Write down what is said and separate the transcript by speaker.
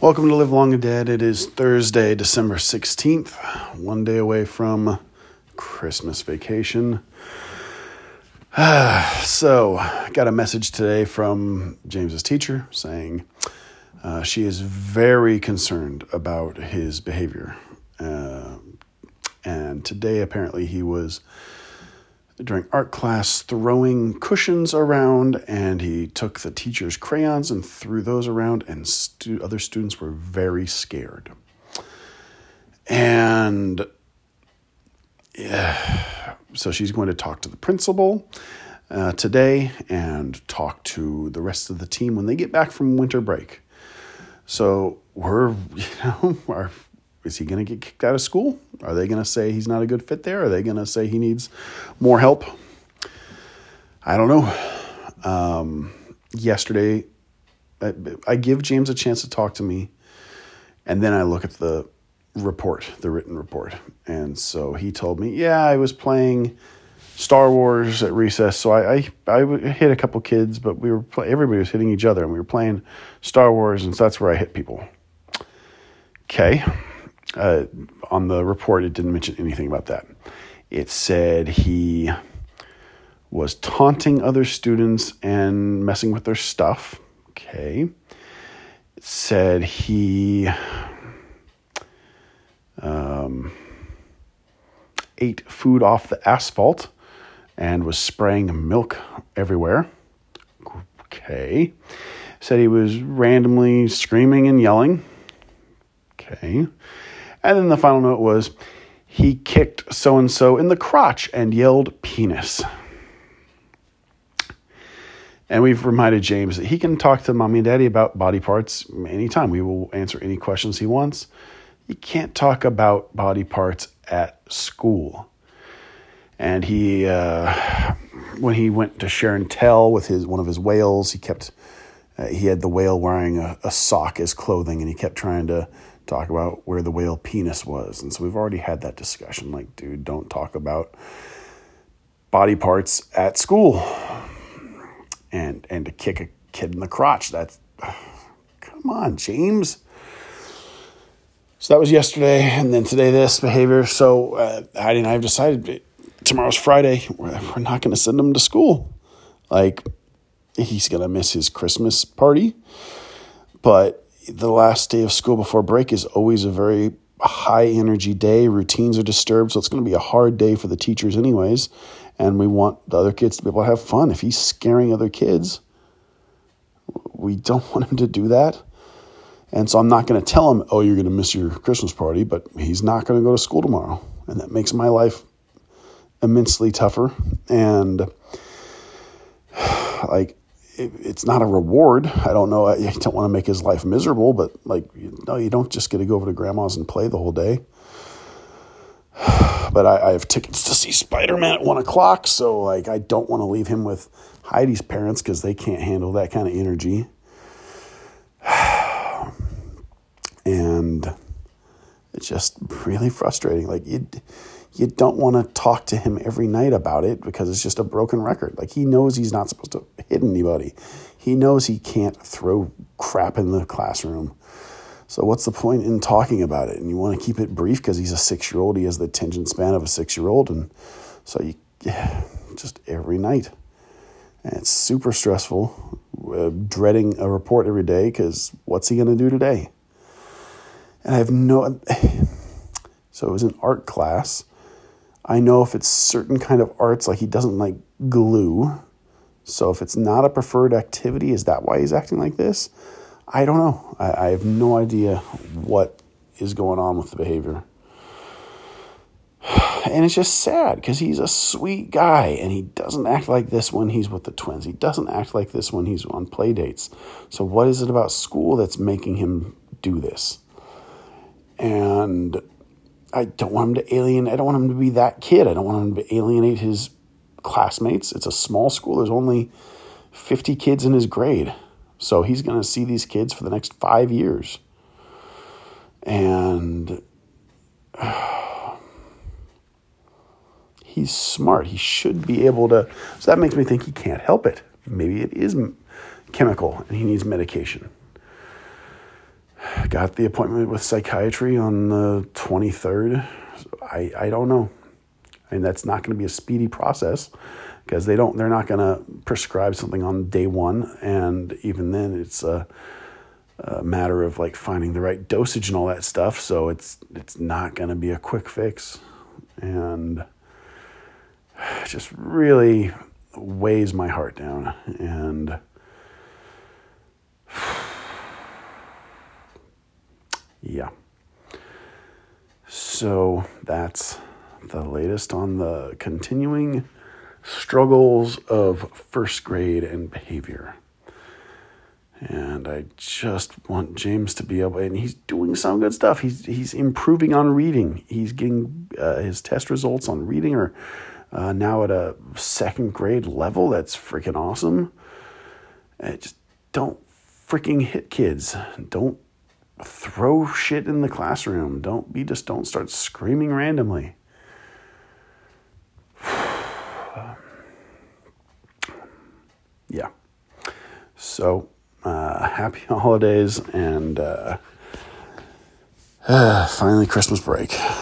Speaker 1: Welcome to Live Long and Dead. It is Thursday, December 16th, one day away from Christmas vacation. so, got a message today from James's teacher saying uh, she is very concerned about his behavior. Uh, and today, apparently, he was during art class throwing cushions around and he took the teacher's crayons and threw those around and stu- other students were very scared. And yeah, so she's going to talk to the principal uh, today and talk to the rest of the team when they get back from winter break. So we're you know our is he going to get kicked out of school? Are they going to say he's not a good fit there? Are they going to say he needs more help? I don't know. Um, yesterday, I, I give James a chance to talk to me, and then I look at the report, the written report. And so he told me, yeah, I was playing Star Wars at recess. So I, I, I hit a couple kids, but we were play, everybody was hitting each other, and we were playing Star Wars, and so that's where I hit people. Okay uh, on the report, it didn't mention anything about that. It said he was taunting other students and messing with their stuff. Okay. It said he um, ate food off the asphalt and was spraying milk everywhere. Okay. Said he was randomly screaming and yelling. Okay. And then the final note was he kicked so and so in the crotch and yelled penis. And we've reminded James that he can talk to mommy and daddy about body parts anytime. We will answer any questions he wants. You can't talk about body parts at school. And he, uh, when he went to share and tell with his one of his whales, he kept, uh, he had the whale wearing a, a sock as clothing, and he kept trying to talk about where the whale penis was. And so we've already had that discussion. Like, dude, don't talk about body parts at school. And and to kick a kid in the crotch, that's come on, James. So that was yesterday, and then today this behavior. So uh, Heidi and I have decided tomorrow's Friday. We're, we're not going to send him to school. Like he's going to miss his Christmas party, but the last day of school before break is always a very high energy day. Routines are disturbed, so it's going to be a hard day for the teachers, anyways. And we want the other kids to be able to have fun. If he's scaring other kids, we don't want him to do that. And so I'm not going to tell him, oh, you're going to miss your Christmas party, but he's not going to go to school tomorrow. And that makes my life immensely tougher. And like, it, it's not a reward. I don't know. I don't want to make his life miserable, but like, no, you don't just get to go over to grandma's and play the whole day. But I, I have tickets to see Spider Man at one o'clock, so like, I don't want to leave him with Heidi's parents because they can't handle that kind of energy. And it's just really frustrating. Like you you don't want to talk to him every night about it because it's just a broken record. Like he knows he's not supposed to hit anybody. He knows he can't throw crap in the classroom. So what's the point in talking about it? And you want to keep it brief because he's a six year old. He has the attention span of a six year old, and so you just every night. And it's super stressful, uh, dreading a report every day because what's he going to do today? And I have no. So it was an art class I know if it's certain kind of arts, like he doesn't like glue. So if it's not a preferred activity, is that why he's acting like this? I don't know. I, I have no idea what is going on with the behavior. And it's just sad because he's a sweet guy and he doesn't act like this when he's with the twins. He doesn't act like this when he's on play dates. So, what is it about school that's making him do this? And I don't want him to alienate. I don't want him to be that kid. I don't want him to alienate his classmates. It's a small school. There's only 50 kids in his grade. So he's going to see these kids for the next five years. And uh, he's smart. He should be able to. So that makes me think he can't help it. Maybe it is chemical and he needs medication. Got the appointment with psychiatry on the 23rd. I, I don't know. I mean, that's not going to be a speedy process because they don't, they're not going to prescribe something on day one. And even then, it's a, a matter of like finding the right dosage and all that stuff. So it's, it's not going to be a quick fix. And just really weighs my heart down. And, yeah. So that's the latest on the continuing struggles of first grade and behavior. And I just want James to be able, and he's doing some good stuff. He's he's improving on reading. He's getting uh, his test results on reading are uh, now at a second grade level. That's freaking awesome. And just don't freaking hit kids. Don't throw shit in the classroom. Don't be just don't start screaming randomly. yeah. So uh, happy holidays and uh, uh, finally Christmas break.